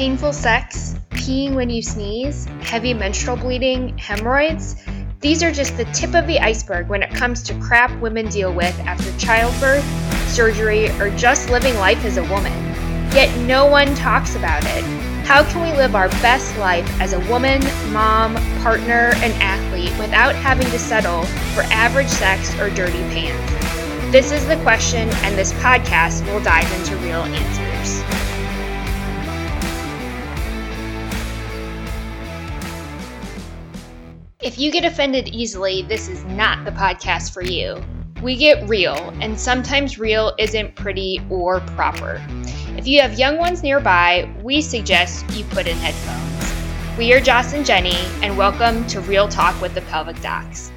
painful sex, peeing when you sneeze, heavy menstrual bleeding, hemorrhoids, these are just the tip of the iceberg when it comes to crap women deal with after childbirth, surgery, or just living life as a woman. Yet no one talks about it. How can we live our best life as a woman, mom, partner, and athlete without having to settle for average sex or dirty pants? This is the question, and this podcast will dive into real answers. If you get offended easily, this is not the podcast for you. We get real, and sometimes real isn't pretty or proper. If you have young ones nearby, we suggest you put in headphones. We are Joss and Jenny, and welcome to Real Talk with the Pelvic Docs.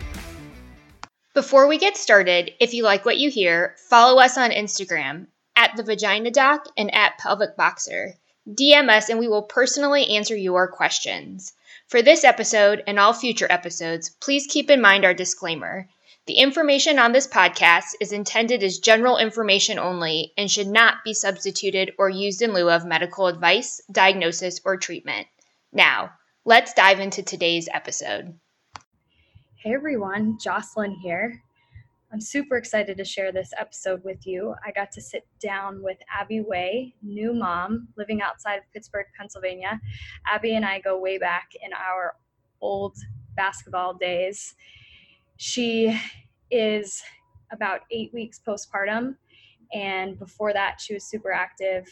Before we get started, if you like what you hear, follow us on Instagram at the Vagina Doc and at Pelvic Boxer. DM us and we will personally answer your questions. For this episode and all future episodes, please keep in mind our disclaimer. The information on this podcast is intended as general information only and should not be substituted or used in lieu of medical advice, diagnosis, or treatment. Now, let's dive into today's episode. Hey everyone, Jocelyn here. I'm super excited to share this episode with you. I got to sit down with Abby Way, new mom living outside of Pittsburgh, Pennsylvania. Abby and I go way back in our old basketball days. She is about eight weeks postpartum, and before that, she was super active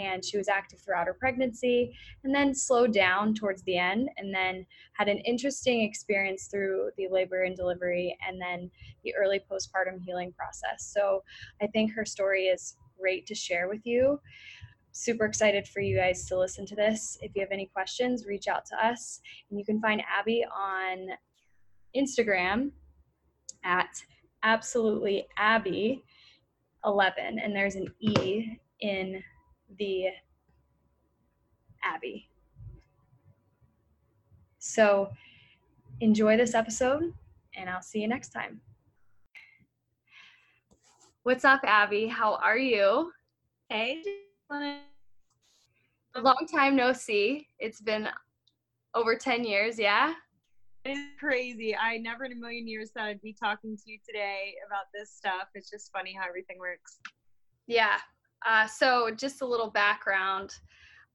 and she was active throughout her pregnancy and then slowed down towards the end and then had an interesting experience through the labor and delivery and then the early postpartum healing process. So I think her story is great to share with you. Super excited for you guys to listen to this. If you have any questions, reach out to us. And you can find Abby on Instagram at absolutely Abby 11 and there's an E in the Abby. So enjoy this episode, and I'll see you next time. What's up, Abby? How are you? Hey, a long time no see. It's been over 10 years, yeah? It's crazy. I never in a million years thought I'd be talking to you today about this stuff. It's just funny how everything works. Yeah, uh, so, just a little background.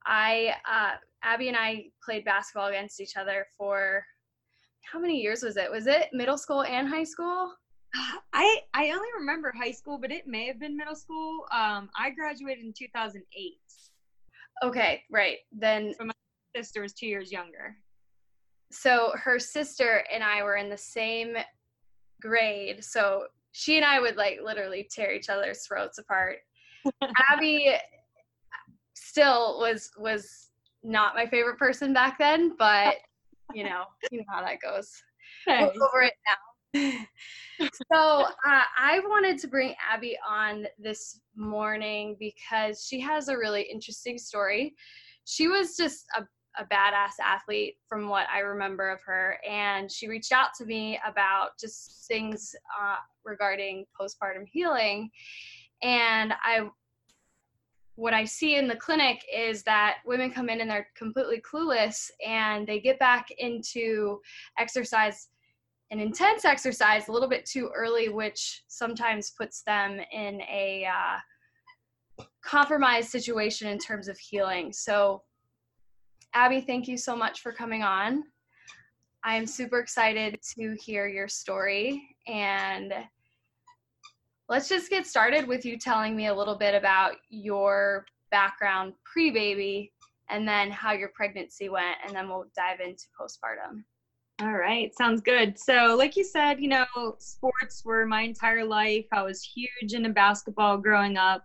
I, uh, Abby and I played basketball against each other for how many years was it? Was it middle school and high school? I I only remember high school, but it may have been middle school. Um, I graduated in 2008. Okay, right. Then so my sister was two years younger. So her sister and I were in the same grade. So she and I would like literally tear each other's throats apart. Abby still was was not my favorite person back then, but you know, you know how that goes. We're over it now. so uh, I wanted to bring Abby on this morning because she has a really interesting story. She was just a, a badass athlete from what I remember of her, and she reached out to me about just things uh, regarding postpartum healing. And I what I see in the clinic is that women come in and they're completely clueless and they get back into exercise an intense exercise a little bit too early, which sometimes puts them in a uh, compromised situation in terms of healing. So, Abby, thank you so much for coming on. I am super excited to hear your story and let's just get started with you telling me a little bit about your background pre baby and then how your pregnancy went, and then we'll dive into postpartum. All right, sounds good. So, like you said, you know, sports were my entire life. I was huge into basketball growing up.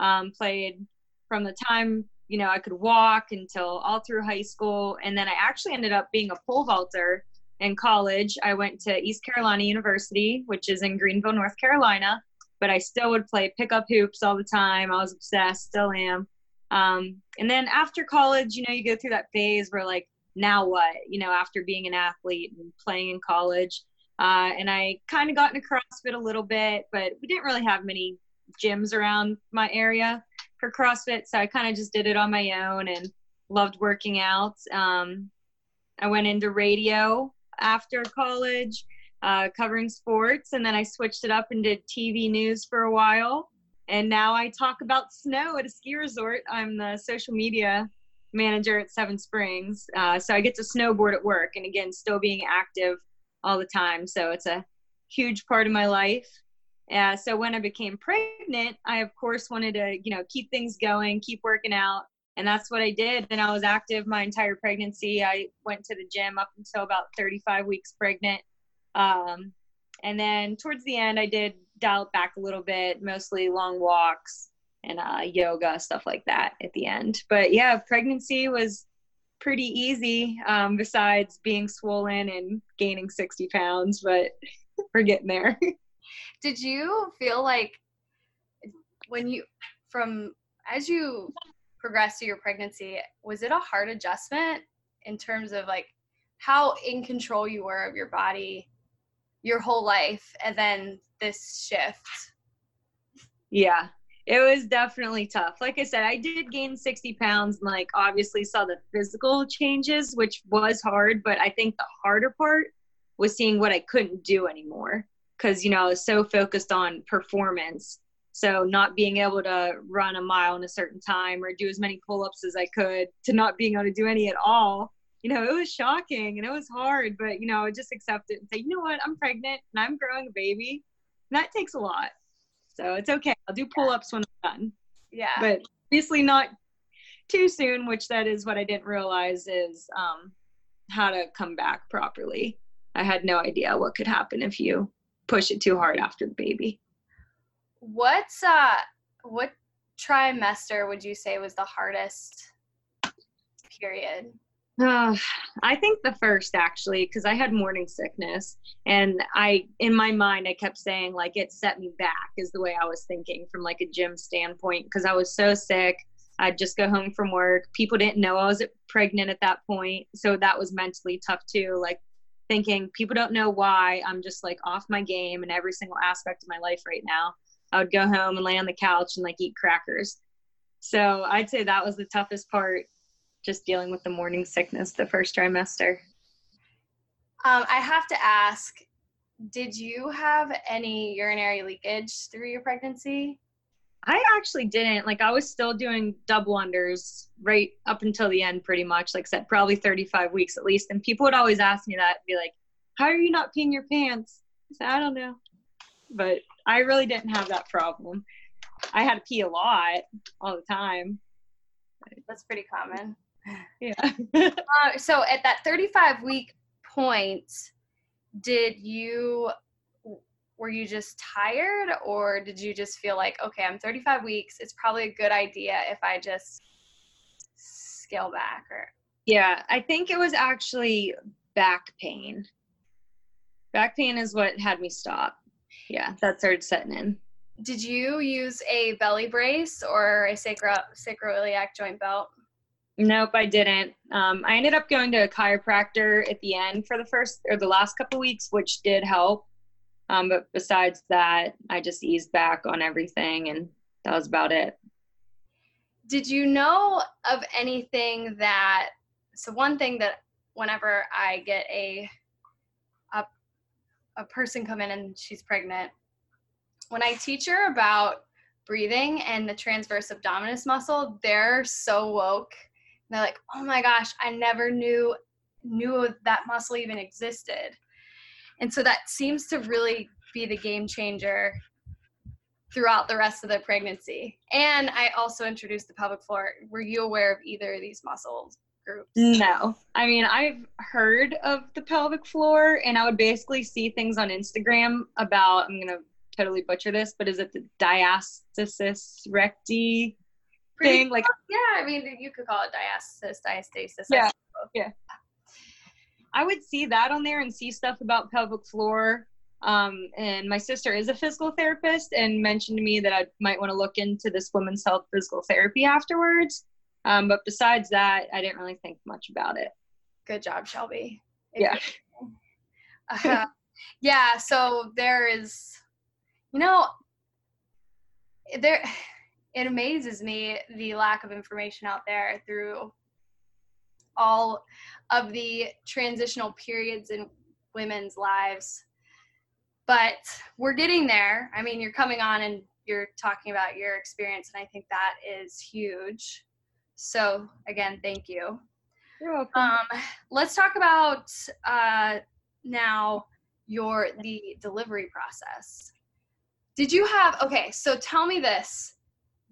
Um, played from the time you know I could walk until all through high school, and then I actually ended up being a pole vaulter in college. I went to East Carolina University, which is in Greenville, North Carolina, but I still would play pickup hoops all the time. I was obsessed, still am. Um, and then after college, you know, you go through that phase where like, now what? You know, after being an athlete and playing in college. Uh, and I kind of got into CrossFit a little bit, but we didn't really have many gyms around my area for CrossFit. So I kind of just did it on my own and loved working out. Um, I went into radio after college, uh, covering sports, and then I switched it up and did TV news for a while. And now I talk about snow at a ski resort. I'm the social media manager at Seven Springs. Uh, so I get to snowboard at work and again, still being active all the time. So it's a huge part of my life. Uh, so when I became pregnant, I of course wanted to, you know, keep things going, keep working out. And that's what I did. And I was active my entire pregnancy. I went to the gym up until about 35 weeks pregnant. Um, and then towards the end, I did dial it back a little bit, mostly long walks, and uh, yoga stuff like that at the end. But yeah, pregnancy was pretty easy. Um, besides being swollen and gaining sixty pounds, but we're getting there. Did you feel like when you from as you progressed through your pregnancy, was it a hard adjustment in terms of like how in control you were of your body your whole life and then this shift? Yeah, it was definitely tough. Like I said, I did gain 60 pounds and like obviously saw the physical changes, which was hard, but I think the harder part was seeing what I couldn't do anymore. Cause you know, I was so focused on performance. So not being able to run a mile in a certain time or do as many pull-ups as I could to not being able to do any at all. You know, it was shocking and it was hard, but you know, I just accept it and say, you know what, I'm pregnant and I'm growing a baby. And that takes a lot. So it's okay. I'll do pull ups when I'm done. Yeah. But obviously not too soon, which that is what I didn't realize is um, how to come back properly. I had no idea what could happen if you push it too hard after the baby. What's uh what trimester would you say was the hardest period? Uh, I think the first actually, because I had morning sickness, and I, in my mind, I kept saying like it set me back, is the way I was thinking from like a gym standpoint, because I was so sick. I'd just go home from work. People didn't know I was pregnant at that point, so that was mentally tough too. Like thinking people don't know why I'm just like off my game in every single aspect of my life right now. I would go home and lay on the couch and like eat crackers. So I'd say that was the toughest part just dealing with the morning sickness the first trimester. Um, I have to ask, did you have any urinary leakage through your pregnancy? I actually didn't. Like I was still doing double unders right up until the end pretty much, like I said, probably 35 weeks at least. And people would always ask me that, be like, How are you not peeing your pants? I said, I don't know. But I really didn't have that problem. I had to pee a lot all the time. That's pretty common. Yeah. uh, so at that 35 week point, did you were you just tired or did you just feel like okay i'm 35 weeks it's probably a good idea if i just scale back or? Yeah i think it was actually back pain. Back pain is what had me stop. Yeah that started setting in. Did you use a belly brace or a sacro sacroiliac joint belt Nope, I didn't. Um, I ended up going to a chiropractor at the end for the first or the last couple weeks, which did help. Um, but besides that, I just eased back on everything, and that was about it. Did you know of anything that? So one thing that whenever I get a a, a person come in and she's pregnant, when I teach her about breathing and the transverse abdominis muscle, they're so woke they're like, oh my gosh, I never knew knew that muscle even existed. And so that seems to really be the game changer throughout the rest of the pregnancy. And I also introduced the pelvic floor. Were you aware of either of these muscles groups? No. I mean, I've heard of the pelvic floor and I would basically see things on Instagram about I'm going to totally butcher this, but is it the diastasis recti thing. Like yeah, I mean you could call it diastasis, diastasis. Yeah, yeah. I would see that on there and see stuff about pelvic floor. Um, and my sister is a physical therapist and mentioned to me that I might want to look into this women's health physical therapy afterwards. Um, but besides that, I didn't really think much about it. Good job, Shelby. Yeah. Uh, yeah. So there is, you know, there it amazes me the lack of information out there through all of the transitional periods in women's lives. But we're getting there. I mean, you're coming on and you're talking about your experience, and I think that is huge. So, again, thank you. You're welcome. Um, let's talk about uh, now your the delivery process. Did you have okay? So tell me this: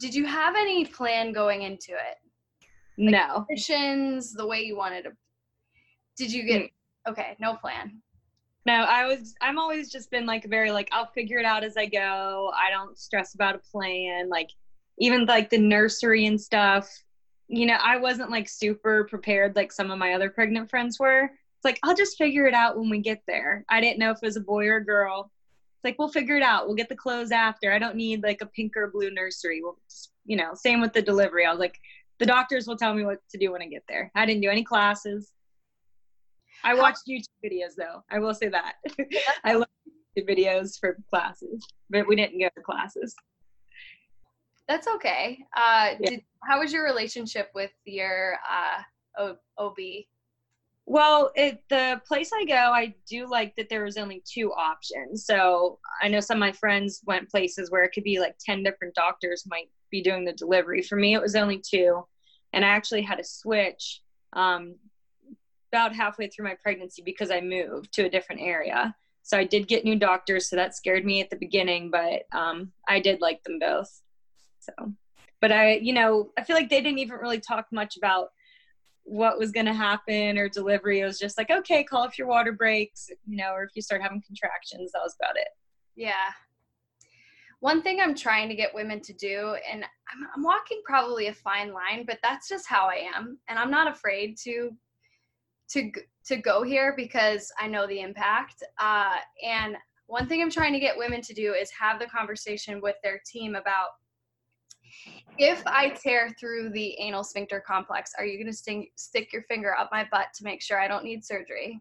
Did you have any plan going into it? no. Missions, the way you wanted to. Did you get mm. okay? No plan. No, I was I'm always just been like very like I'll figure it out as I go. I don't stress about a plan. Like even like the nursery and stuff, you know, I wasn't like super prepared like some of my other pregnant friends were. It's like I'll just figure it out when we get there. I didn't know if it was a boy or a girl. It's like we'll figure it out. We'll get the clothes after. I don't need like a pink or blue nursery. We'll just, you know, same with the delivery. I was like the doctors will tell me what to do when I get there. I didn't do any classes. I watched YouTube videos though. I will say that. I love the videos for classes, but we didn't go to classes. That's okay. Uh, Yeah. did, how was your relationship with your uh, o- OB? Well, it, the place I go, I do like that there was only two options. So I know some of my friends went places where it could be like 10 different doctors might be doing the delivery. For me, it was only two. And I actually had to switch um, about halfway through my pregnancy because I moved to a different area. So I did get new doctors. So that scared me at the beginning, but um, I did like them both. So, but I, you know, I feel like they didn't even really talk much about what was going to happen or delivery. It was just like, okay, call if your water breaks, you know, or if you start having contractions. That was about it. Yeah. One thing I'm trying to get women to do, and I'm, I'm walking probably a fine line, but that's just how I am, and I'm not afraid to to to go here because I know the impact. Uh, and one thing I'm trying to get women to do is have the conversation with their team about if I tear through the anal sphincter complex, are you going to sting, stick your finger up my butt to make sure I don't need surgery?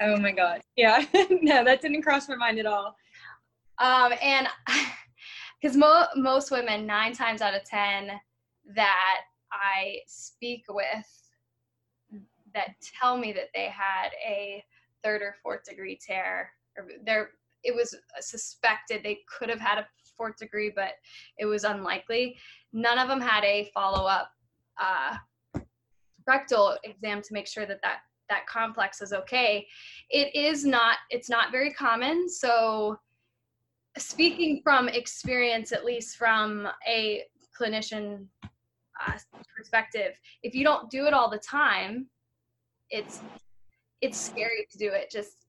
Oh my God. Yeah. no, that didn't cross my mind at all. Um, and because mo- most women, nine times out of 10 that I speak with that tell me that they had a third or fourth degree tear, or there, it was suspected they could have had a fourth degree, but it was unlikely. None of them had a follow up uh, rectal exam to make sure that that that complex is okay. It is not. It's not very common. So speaking from experience, at least from a clinician uh, perspective, if you don't do it all the time, it's it's scary to do it just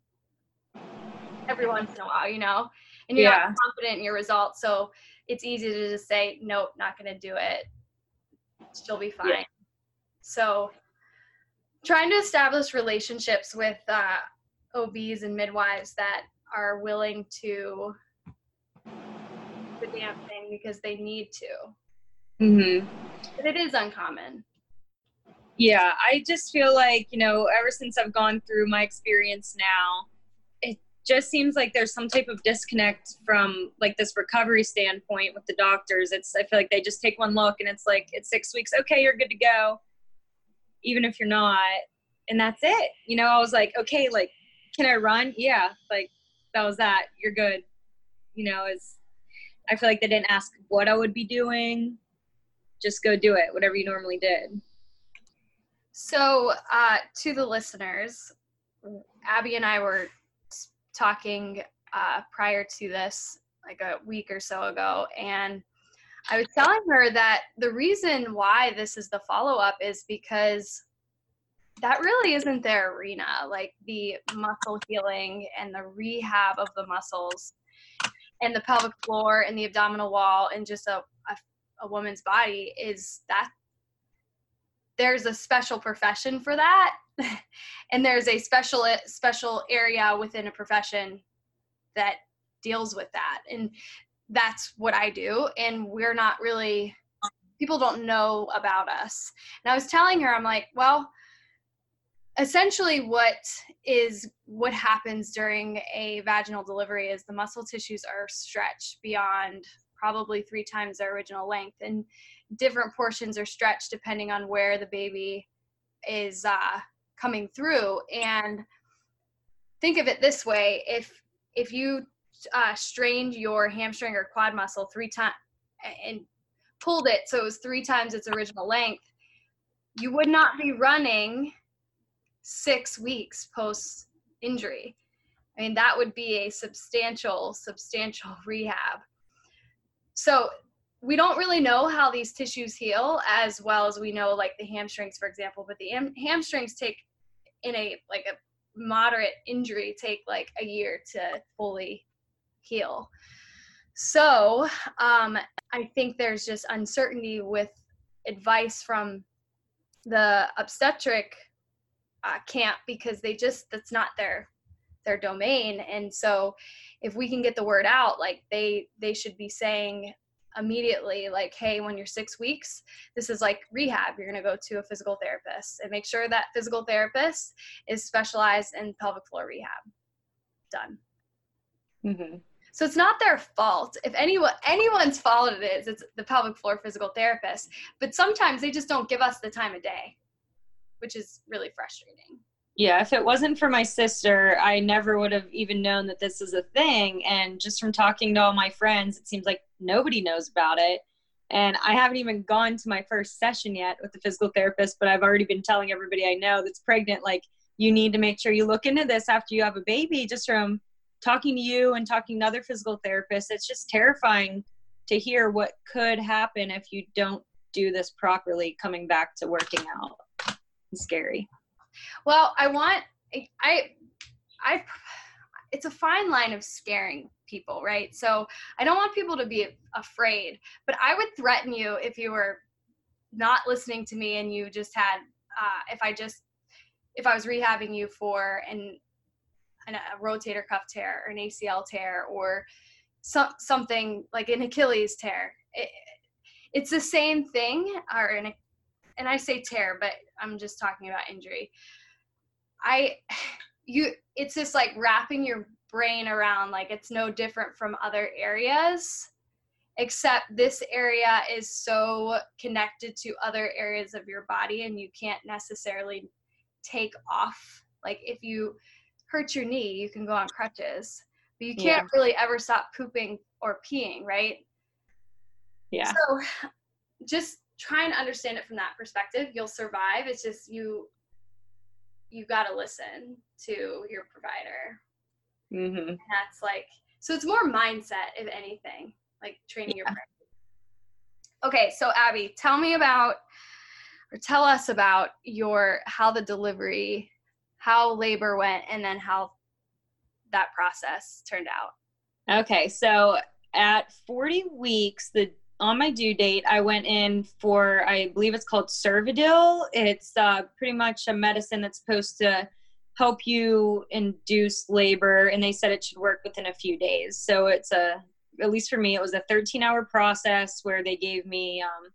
every once in a while, you know, and you're Yeah. not confident in your results, so it's easy to just say, nope, not going to do it. She'll be fine. Yeah. So, trying to establish relationships with uh, OBs and midwives that are willing to the damn thing because they need to. Mm-hmm. But it is uncommon. Yeah, I just feel like, you know, ever since I've gone through my experience now, just seems like there's some type of disconnect from like this recovery standpoint with the doctors. It's I feel like they just take one look and it's like it's 6 weeks, okay, you're good to go. Even if you're not. And that's it. You know, I was like, okay, like can I run? Yeah, like that was that. You're good. You know, it's I feel like they didn't ask what I would be doing. Just go do it, whatever you normally did. So, uh, to the listeners, Abby and I were talking uh, prior to this, like a week or so ago, and I was telling her that the reason why this is the follow up is because that really isn't their arena. Like the muscle healing and the rehab of the muscles and the pelvic floor and the abdominal wall and just a, a, a woman's body is that there's a special profession for that and there's a special special area within a profession that deals with that. And that's what i do. And we're not really people don't know about us. And i was telling her i'm like well essentially what is what happens during a vaginal delivery is the muscle tissues are stretched beyond probably three times their original length. And different portions are stretched depending on where the baby is uh, coming through. And think of it this way: if if you uh, strained your hamstring or quad muscle three times and pulled it so it was three times its original length, you would not be running six weeks post injury. I mean, that would be a substantial, substantial rehab. So we don't really know how these tissues heal as well as we know like the hamstrings for example but the ham- hamstrings take in a like a moderate injury take like a year to fully heal. So um, i think there's just uncertainty with advice from the obstetric uh, camp because they just that's not their their domain. And so if we can get the word out like they they should be saying immediately like hey when you're six weeks this is like rehab. You're going to go to a physical therapist. And make sure that physical therapist is specialized in pelvic floor rehab. Done. Mm-hmm. so it's not their fault. If anyone anyone's fault it is it's the pelvic floor physical therapist. But sometimes they just don't give us the time of day which is really frustrating. Yeah, if it wasn't for my sister, I never would have even known that this is a thing. And just from talking to all my friends, it seems like nobody knows about it. And I haven't even gone to my first session yet with the physical therapist, but I've already been telling everybody I know that's pregnant, like, you need to make sure you look into this after you have a baby, just from talking to you and talking to other physical therapists. It's just terrifying to hear what could happen if you don't do this properly coming back to working out. It's scary. Well, I want I I it's a fine line of scaring people, right? So I don't want people to be afraid, but I would threaten you if you were not listening to me and you just had uh, if I just if I was rehabbing you for an, an a rotator cuff tear or an ACL tear or so, something like an Achilles tear. It, it's the same thing, or an and I say tear, but I'm just talking about injury. I you it's just like wrapping your brain around like it's no different from other areas except this area is so connected to other areas of your body and you can't necessarily take off. Like if you hurt your knee you can go on crutches but you can't yeah. really ever stop pooping or peeing right? Yeah. So just try and understand it from that perspective. You'll survive. It's just you you got to listen to your provider mm-hmm. and that's like so it's more mindset if anything like training yeah. your brain okay so abby tell me about or tell us about your how the delivery how labor went and then how that process turned out okay so at 40 weeks the on my due date, I went in for, I believe it's called Cervidil. It's uh, pretty much a medicine that's supposed to help you induce labor, and they said it should work within a few days. So it's a, at least for me, it was a 13 hour process where they gave me um,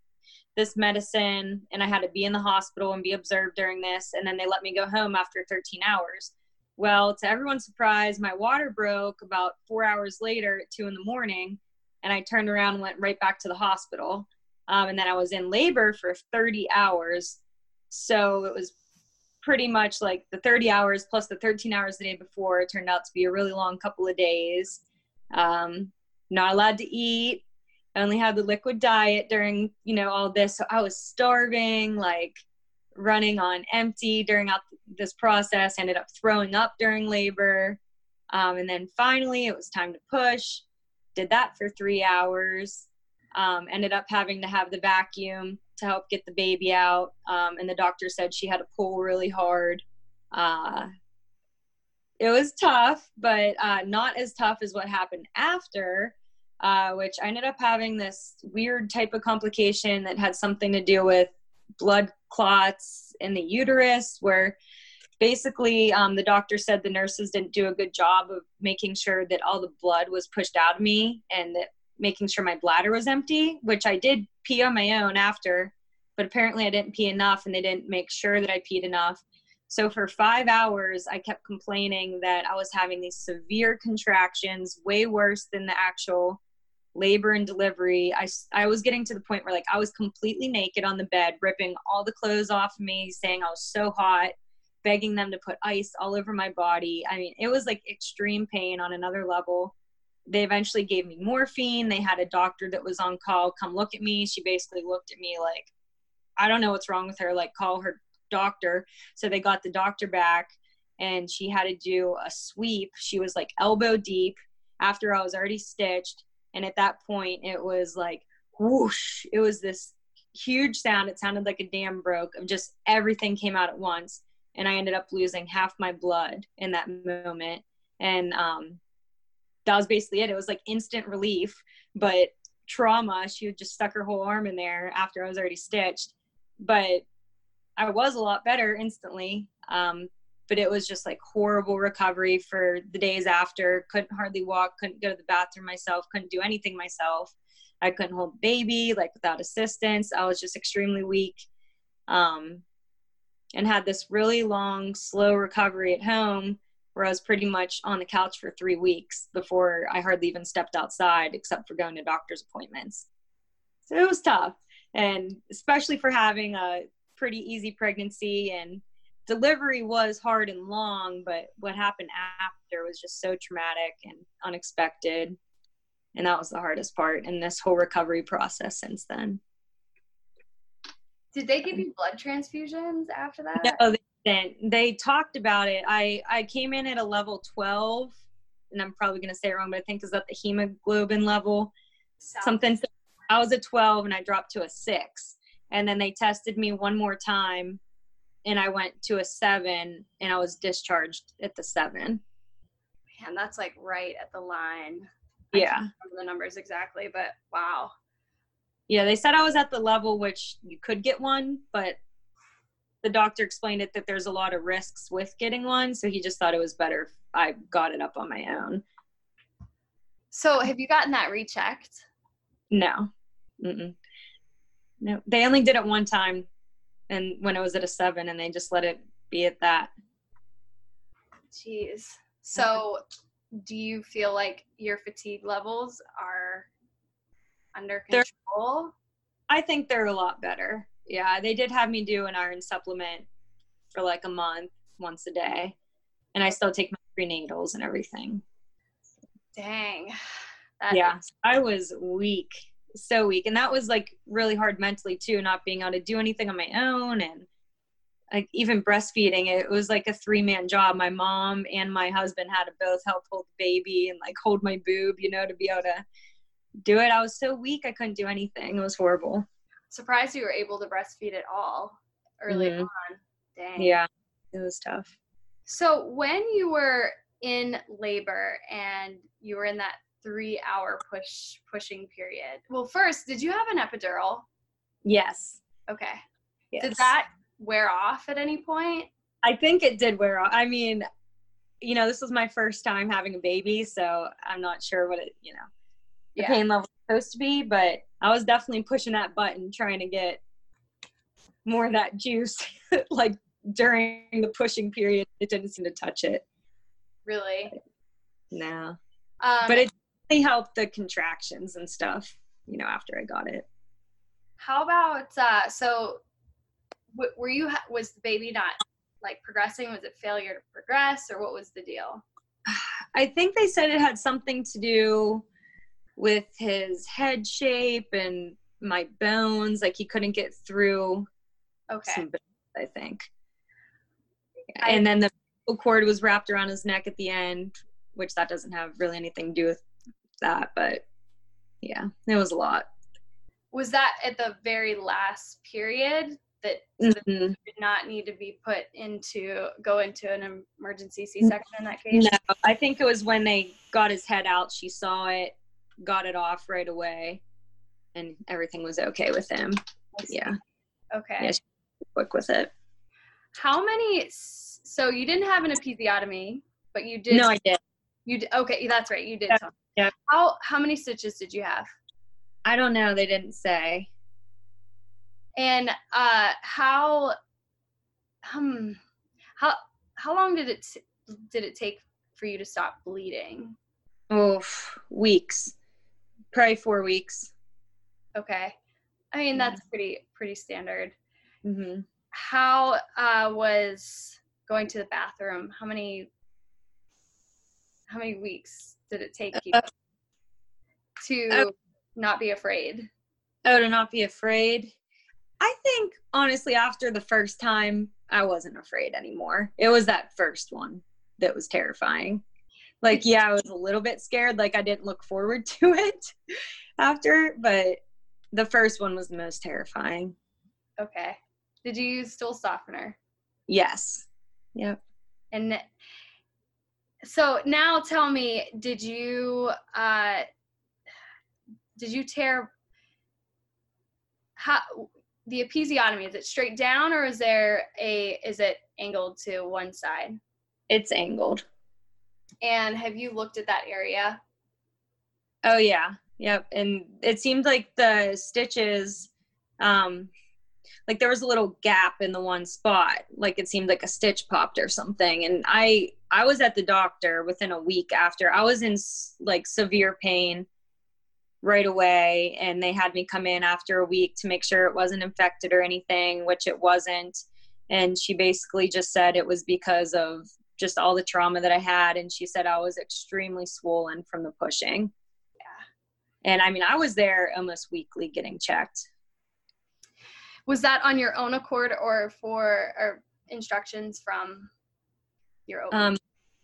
this medicine, and I had to be in the hospital and be observed during this, and then they let me go home after 13 hours. Well, to everyone's surprise, my water broke about four hours later at two in the morning and I turned around and went right back to the hospital. Um, and then I was in labor for 30 hours. So it was pretty much like the 30 hours plus the 13 hours the day before. It turned out to be a really long couple of days. Um, not allowed to eat. I only had the liquid diet during, you know, all this. So I was starving, like running on empty during this process. ended up throwing up during labor. Um, and then finally, it was time to push did that for three hours. Um, ended up having to have the vacuum to help get the baby out. Um, and the doctor said she had to pull really hard. Uh, it was tough, but uh, not as tough as what happened after, uh, which I ended up having this weird type of complication that had something to do with blood clots in the uterus, where basically um, the doctor said the nurses didn't do a good job of making sure that all the blood was pushed out of me and that making sure my bladder was empty which i did pee on my own after but apparently i didn't pee enough and they didn't make sure that i peed enough so for five hours i kept complaining that i was having these severe contractions way worse than the actual labor and delivery. I, I was getting to the point where like I was completely naked on the bed, ripping all the clothes off of me, saying I was so hot, begging them to put ice all over my body. I mean, it was like extreme pain on another level. They eventually gave me morphine. They had a doctor that was on call come look at me. She basically looked at me like, I don't know what's wrong with her, like call her doctor. So they got the doctor back and she had to do a sweep. She was like elbow deep after I was already stitched. And at that point, it was like whoosh. It was this huge sound. It sounded like a dam broke of just everything came out at once. And I ended up losing half my blood in that moment. And um, that was basically it. It was like instant relief, but trauma. She had just stuck her whole arm in there after I was already stitched. But I was a lot better instantly. Um, but it was just like horrible recovery for the days after. Couldn't hardly walk, couldn't go to the bathroom myself, couldn't do anything myself. I couldn't hold baby like without assistance. I was just extremely weak. Um, and had this really long, slow recovery at home where I was pretty much on the couch for three weeks before I hardly even stepped outside except for going to doctor's appointments. So it was tough. And especially for having a pretty easy pregnancy and delivery was hard and long, but what happened after was just so traumatic and unexpected. And that was the hardest part in this whole recovery process since then. Did they give um, you blood transfusions after that? No, they didn't. They talked about it. I, I came in at a level 12, and I'm probably going to say it wrong, but I think is at the hemoglobin level. Sounds Something. I was a 12 and I dropped to a six and then they tested me one more time and I went to a seven and I was discharged at the seven. Man, that's like right at the line. Yeah. the numbers exactly, but wow. Yeah, they said I was at the level which you could get one, but the doctor explained it that there's a lot of risks with getting one, so he just thought it was better if I got it up on my own. So, have you gotten that rechecked? No. Mm-mm no they only did it one time and when it was at a seven and they just let it be at that jeez so do you feel like your fatigue levels are under control they're, i think they're a lot better yeah they did have me do an iron supplement for like a month once a day. And i still take my prenatals and everything. Dang. That yeah is- i was weak so weak. And that was like really hard mentally too not being able to do anything on my own and like even breastfeeding it was like a three man job. My mom and my husband had to both help hold the baby and like hold my boob you know to be able to do it. I was so weak i couldn't do anything. It was horrible surprised you were able to breastfeed at all early mm-hmm. on dang yeah it was tough so when you were in labor and you were in that three hour push pushing period. Well, first, did you have an epidural? Yes. Okay. Yes. Did that wear off at any point? I think it did wear off. I mean, you know, this was my first time having a baby, so I'm not sure what it, you know, the yeah. pain level is supposed to be, but I was definitely pushing that button trying to get more of that juice like during the pushing period. It didn't seem to touch it. Really? No. Um, but it helped the contractions and stuff, you know, after I got it. How about uh so w- were you was the baby not like progressing was it failure to progress or what was the deal? I think they said it had something to do with his head shape and my bones like he couldn't get through okay bones, I think. I, and then the cord was wrapped around his neck at the end, which that doesn't have really anything to do with that, but yeah, it was a lot. Was that at the very last period that mm-hmm. did not need to be put into go into an emergency C-section in that case? No, I think it was when they got his head out. She saw it, got it off right away, and everything was okay with him. Yeah. Okay. Yeah, quick with it. How many? So you didn't have an episiotomy, but you did. No, I did. You did, okay? That's right. You did. Yeah. Yeah. How how many stitches did you have? I don't know. They didn't say. And uh, how um how how long did it did it take for you to stop bleeding? Oh, weeks. Probably four weeks. Okay. I mean, Yeah. that's pretty pretty standard. hmm How uh, was going to the bathroom? How many how many weeks did it take you Uh, to not be afraid? Oh, to not be afraid. I think honestly, after the first time, I wasn't afraid anymore. It was that first one that was terrifying. Like, yeah, I was a little bit scared. Like, I didn't look forward to it after, but the first one was the most terrifying. Okay. Did you use stool softener? Yes. Yep. And so now tell me, did you uh did you tear how the episiotomy is it straight down or is there a is it angled to one side? It's angled. And have you looked at that area? Oh yeah, yep. And it seemed like the stitches, um, like there was a little gap in the one spot. Like it seemed like a stitch popped or something. And I, I was at the doctor within a week after. I was in like severe pain right away, and they had me come in after a week to make sure it wasn't infected or anything, which it wasn't. And she basically just said it was because of just all the trauma that I had. And she said I was extremely swollen from the pushing. Yeah. And I mean, I was there almost weekly getting checked. Was that on your own accord or for or instructions from your OB? Um,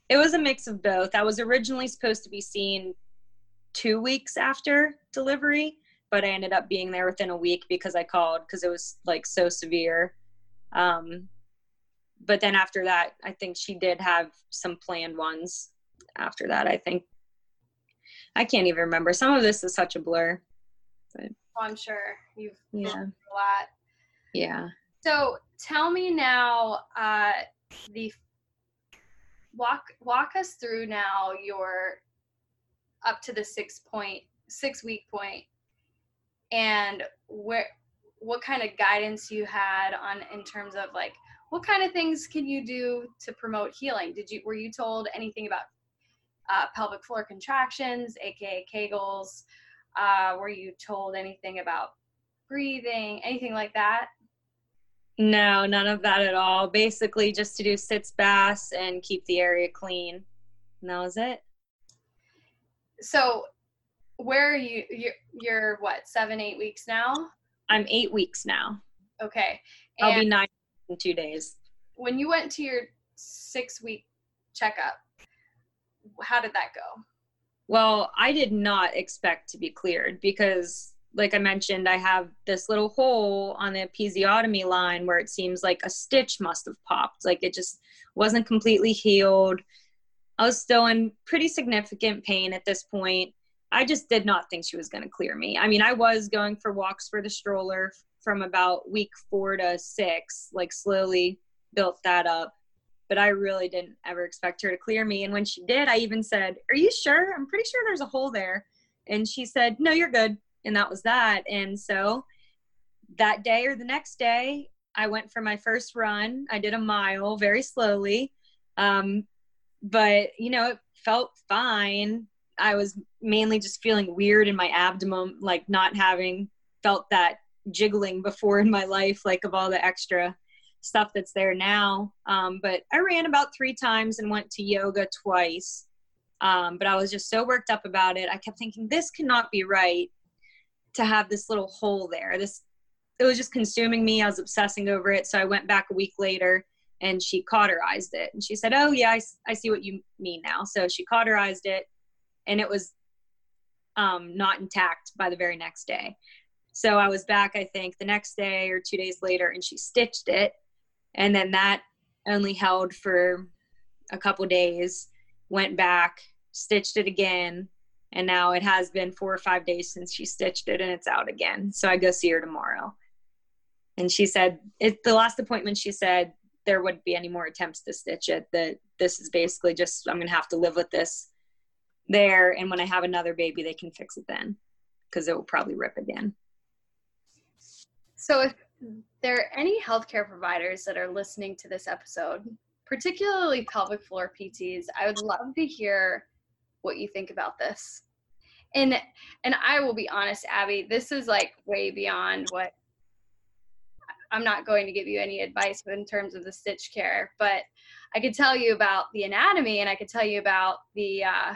it was a mix of both. I was originally supposed to be seen two weeks after delivery, but I ended up being there within a week because I called because it was like so severe. Um, but then after that, I think she did have some planned ones after that. I think I can't even remember. Some of this is such a blur. Oh, I'm sure you've Yeah. a lot. Yeah. So tell me now, uh, the walk walk us through now your up to the six point six week point, and where what kind of guidance you had on in terms of like what kind of things can you do to promote healing? Did you were you told anything about uh, pelvic floor contractions, aka Kegels? Uh, were you told anything about breathing, anything like that? No, none of that at all. Basically, just to do sitz baths and keep the area clean. And that was it. So, where are you? You're, you're what? Seven, eight weeks now. I'm eight weeks now. Okay. I'll be nine in two days. when you went to your six week checkup, how did that go? Well, I did not expect to be cleared because, like I mentioned, I have this little hole on the episiotomy line where it seems like a stitch must have popped. Like it just wasn't completely healed. I was still in pretty significant pain at this point. I just did not think she was going to clear me. I mean, I was going for walks for the stroller from about week four to six, like slowly built that up. But I really didn't ever expect her to clear me. And when she did, I even said, Are you sure? I'm pretty sure there's a hole there. And she said, No, you're good. And that was that. And so that day or the next day, I went for my first run. I did a mile very slowly. Um, but, you know, it felt fine. I was mainly just feeling weird in my abdomen, like not having felt that jiggling before in my life, like of all the extra stuff that's there now. Um, but I ran about three times and went to yoga twice. Um, but I was just so worked up about it. I kept thinking, this cannot be right to have this little hole there. This it was just consuming me. I was obsessing over it. So I went back a week later and she cauterized it. And she said, Oh, yeah, I, I see what you mean now. So she cauterized it and it was um, not intact by the very next day. So I was back, I think, the next day or two days later, and she stitched it. And then that only held for a couple days, went back, stitched it again. And now it has been four or five days since she stitched it and it's out again. So I go see her tomorrow. And she said, it, the last appointment, she said there wouldn't be any more attempts to stitch it, that this is basically just, I'm going to have to live with this there. And when I have another baby, they can fix it then because it will probably rip again. So, if there are any healthcare providers that are listening to this episode, particularly pelvic floor PTs, I would love to hear what you think about this. and and I will be honest, Abby, this is like way beyond what I'm not going to give you any advice in terms of the stitch care, but I could tell you about the anatomy and I could tell you about the uh,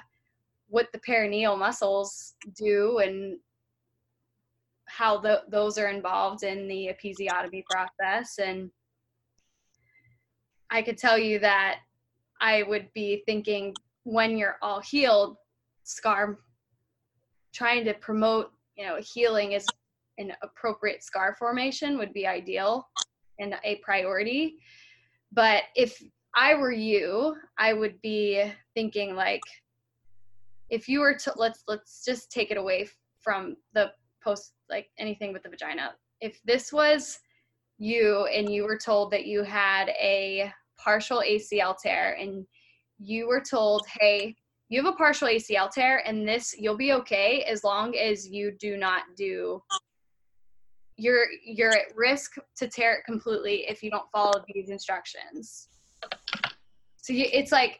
what the perineal muscles do and how the, those are involved in the episiotomy process and I could tell you that I would be thinking when you're all healed, scar trying to promote, you know, healing is an appropriate scar formation would be ideal and a priority. But if I were you, I would be thinking like if you were to let's let's just take it away from the post like anything with the vagina. If this was you and you were told that you had a partial ACL tear and you were told, hey, you have a partial ACL tear and this you'll be okay as long as you do not do you're you're at risk to tear it completely if you don't follow these instructions. So you, it's like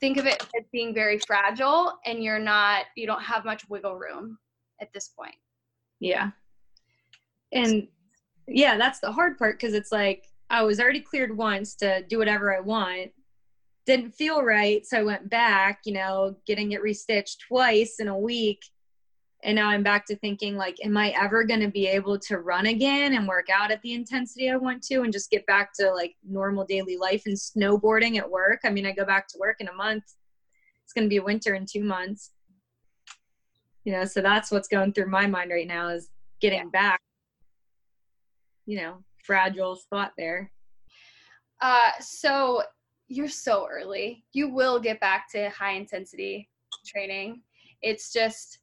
think of it as being very fragile and you're not you don't have much wiggle room at this point. Yeah. And yeah, that's the hard part because it's like I was already cleared once to do whatever I want. Didn't feel right, so I went back, you know, getting it restitched twice in a week. And now I'm back to thinking like am I ever going to be able to run again and work out at the intensity I want to and just get back to like normal daily life and snowboarding at work? I mean, I go back to work in a month. It's going to be winter in 2 months. You know, so that's what's going through my mind right now is getting back you know fragile spot there. Uh so you're so early. You will get back to high intensity training. It's just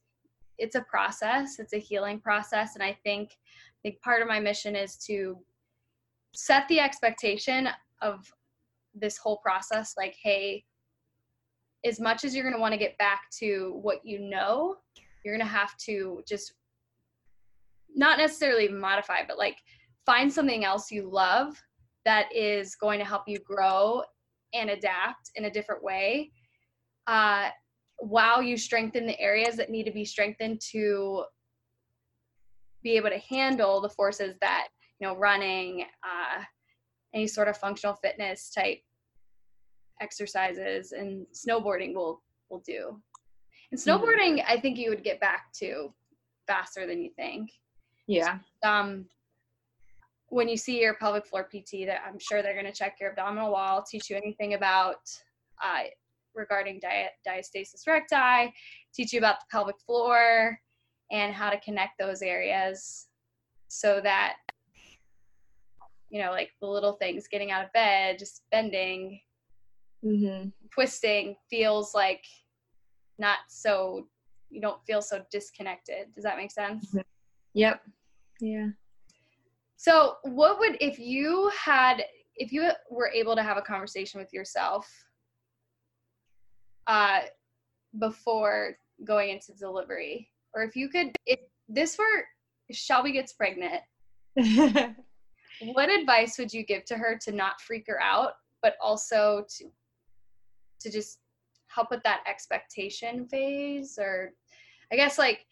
it's a process. It's a healing process. And i think I think part of my mission is to set the expectation of this whole process like hey as much as you're going to want to get back to what you know you're going to have to just not necessarily modify but like find something else you love that is going to help you grow and adapt in a different way uh, while you strengthen the areas that need to be strengthened to be able to handle the forces that you know running uh, any sort of functional fitness type exercises and snowboarding will will do and mm-hmm. snowboarding i think you would get back to faster than you think yeah um when you see your pelvic floor PT, that I'm sure they're going to check your abdominal wall, teach you anything about uh, regarding di- diastasis recti, teach you about the pelvic floor and how to connect those areas so that you know like the little things getting out of bed just bending mm-hmm. twisting feels like not so you don't feel so disconnected. Does that make sense? Mm-hmm. yep. Yeah. So, what would if you had if you were able to have a conversation with yourself uh before going into delivery? Or if you could if this were Shelby gets pregnant. What advice would you give to her to not freak her out but also to to just help with that expectation phase or i guess like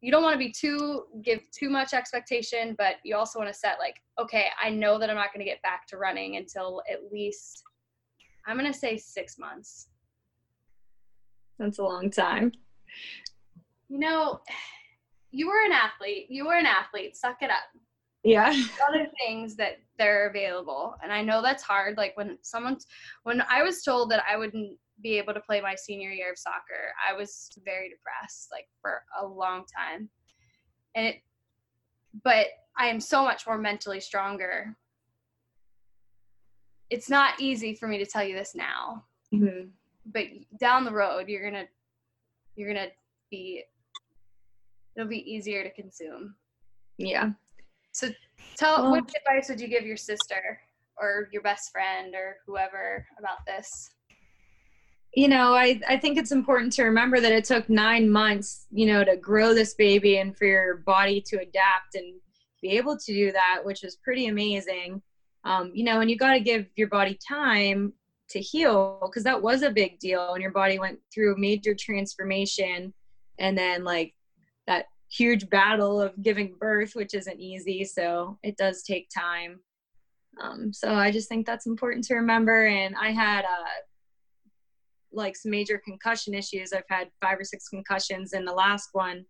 you don't want to be too give too much expectation but you also want to set like okay i know that i'm not going to get back to running until at least i'm going to say six months. That's a long time. You know you were an athlete you were an athlete suck it up. Yeah. Other things that they're available and i know that's hard like when someone's when i was told that i wouldn't be able to play my senior year of soccer, I was very depressed like for a long time. And it but I am so much more mentally stronger. It's not easy for me to tell you this now. Mm-hmm. But down the road you're going to you're going to be it'll be easier to consume. Yeah. So tell well, what advice would you give your sister or your best friend or whoever about this? You know, I, I think it's important to remember that it took nine months, you know, to grow this baby and for your body to adapt and be able to do that, which is pretty amazing. Um, you know, and you got to give your body time to heal because that was a big deal and your body went through a major transformation and then like that huge battle of giving birth, which isn't easy. So it does take time. Um, so I just think that's important to remember. And I had uh, like some major concussion issues. I've had five or six concussions, and the last one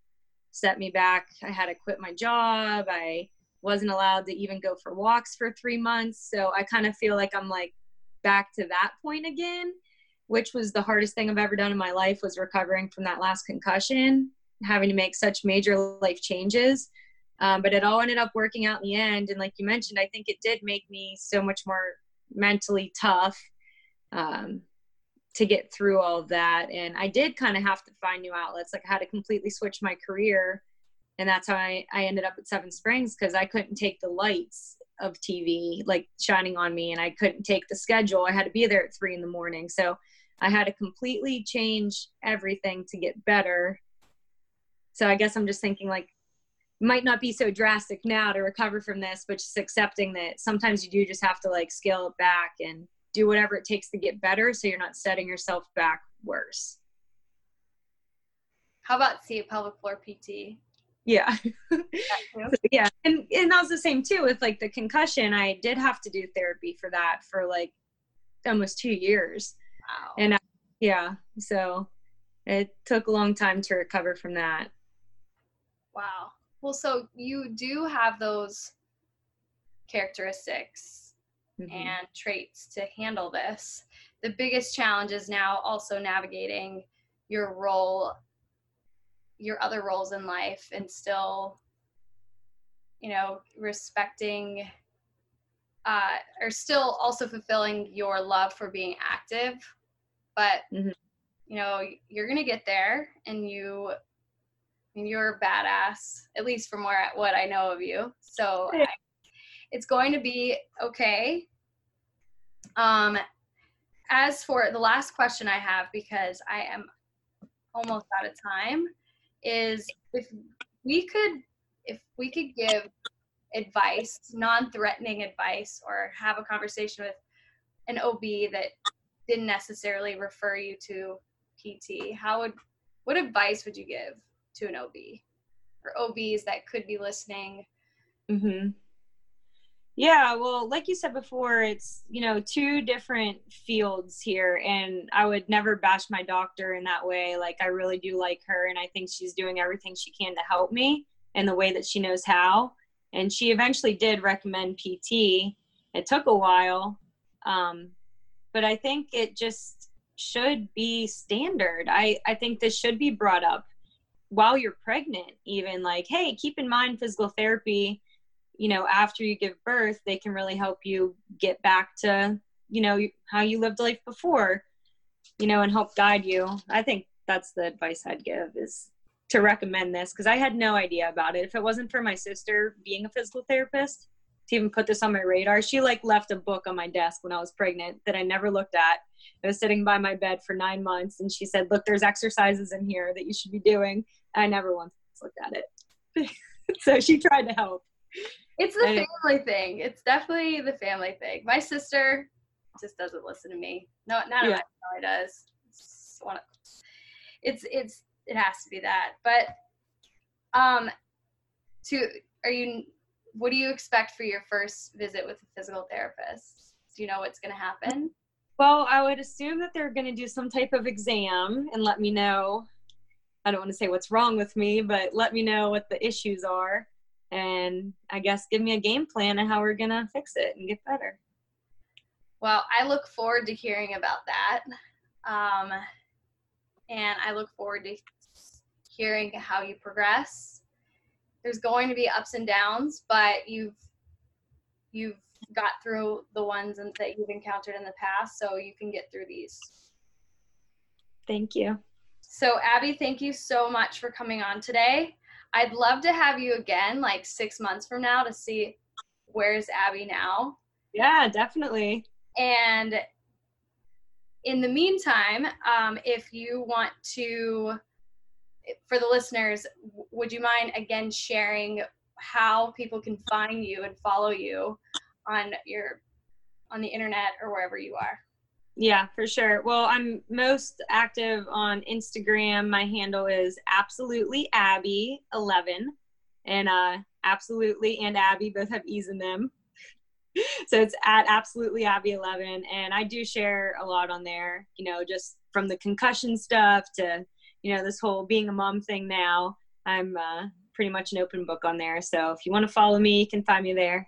set me back. I had to quit my job. I wasn't allowed to even go for walks for three months. So I kind of feel like I'm like back to that point again, which was the hardest thing I've ever done in my life was recovering from that last concussion, having to make such major life changes. Um, but it all ended up working out in the end. And like you mentioned, I think it did make me so much more mentally tough um, to get through all of that. And I did kind of have to find new outlets. Like I had to completely switch my career. And that's how I, I ended up at Seven Springs because I couldn't take the lights of TV like shining on me and I couldn't take the schedule. I had to be there at three in the morning. So I had to completely change everything to get better. So I guess I'm just thinking like might not be so drastic now to recover from this, but just accepting that sometimes you do just have to like scale it back and do whatever it takes to get better so you're not setting yourself back worse. How about see a pelvic floor PT? Yeah. yeah. And and that was the same too with like the concussion. I did have to do therapy for that for like almost two years. Wow. And I, yeah, so it took a long time to recover from that. Wow. Well, so you do have those characteristics mm-hmm. and traits to handle this. The biggest challenge is now also navigating your role, your other roles in life, and still, you know, respecting uh, or still also fulfilling your love for being active. But, mm-hmm. you know, you're going to get there and you you're badass, at least from where what I know of you. So I, it's going to be okay. Um, as for the last question I have, because I am almost out of time, is if we could, if we could give advice, non-threatening advice, or have a conversation with an OB that didn't necessarily refer you to PT, how would, what advice would you give to an OB or OBs that could be listening? Mm-hmm. Yeah, well, like you said before, it's, you know, two different fields here. And I would never bash my doctor in that way. Like, I really do like her, and I think she's doing everything she can to help me in the way that she knows how. And she eventually did recommend PT. It took a while, um, but I think it just should be standard. I, I think this should be brought up while you're pregnant, even like, hey, keep in mind physical therapy you know after you give birth they can really help you get back to you know how you lived life before you know and help guide you. I think that's the advice i'd give is to recommend this because i had no idea about it. If it wasn't for my sister being a physical therapist to even put this on my radar she like left a book on my desk when i was pregnant that i never looked at. It was sitting by my bed for nine months and she said look there's exercises in here that you should be doing. I never once looked at it. So she tried to help it's the family thing. It's definitely the family thing. My sister just doesn't listen to me. No, none yeah. of my does. It's, it's it's it has to be that. But um, to are you? What do you expect for your first visit with a physical therapist? Do you know what's going to happen? Well, I would assume that they're going to do some type of exam and let me know. I don't want to say what's wrong with me, but let me know what the issues are and I guess give me a game plan on how we're gonna fix it and get better. Well, I look forward to hearing about that. Um, and I look forward to hearing how you progress. There's going to be ups and downs, but you've you've got through the ones that you've encountered in the past, so you can get through these. Thank you. So, Abby, thank you so much for coming on today. I'd love to have you again, like six months from now, to see where's Abby now. Yeah, definitely. And in the meantime, um, if you want to, for the listeners, would you mind again sharing how people can find you and follow you on your on the internet or wherever you are? Yeah, for sure. Well, I'm most active on Instagram. My handle is absolutely Abby eleven, and uh, absolutely and Abby both have e's in them. so it's at absolutely Abby eleven, and I do share a lot on there. You know, just from the concussion stuff to you know this whole being a mom thing. Now I'm uh, pretty much an open book on there. So if you want to follow me, you can find me there.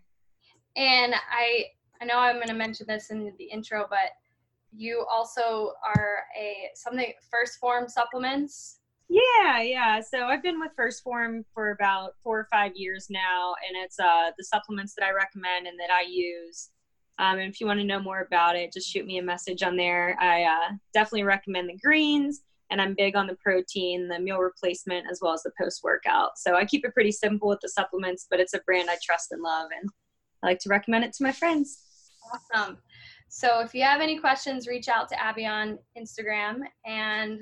And I I know I'm going to mention this in the intro, but you also are a something 1st Phorm supplements. Yeah, yeah. So I've been with 1st Phorm for about four or five years now, and it's uh, the supplements that I recommend and that I use. Um, and if you want to know more about it, just shoot me a message on there. I uh, definitely recommend the greens, and I'm big on the protein, the meal replacement, as well as the post workout. So I keep it pretty simple with the supplements, but it's a brand I trust and love, and I like to recommend it to my friends. Awesome. So if you have any questions, reach out to Abby on Instagram. And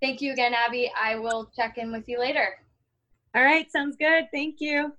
thank you again, Abby. I will check in with you later. All right, sounds good. Thank you.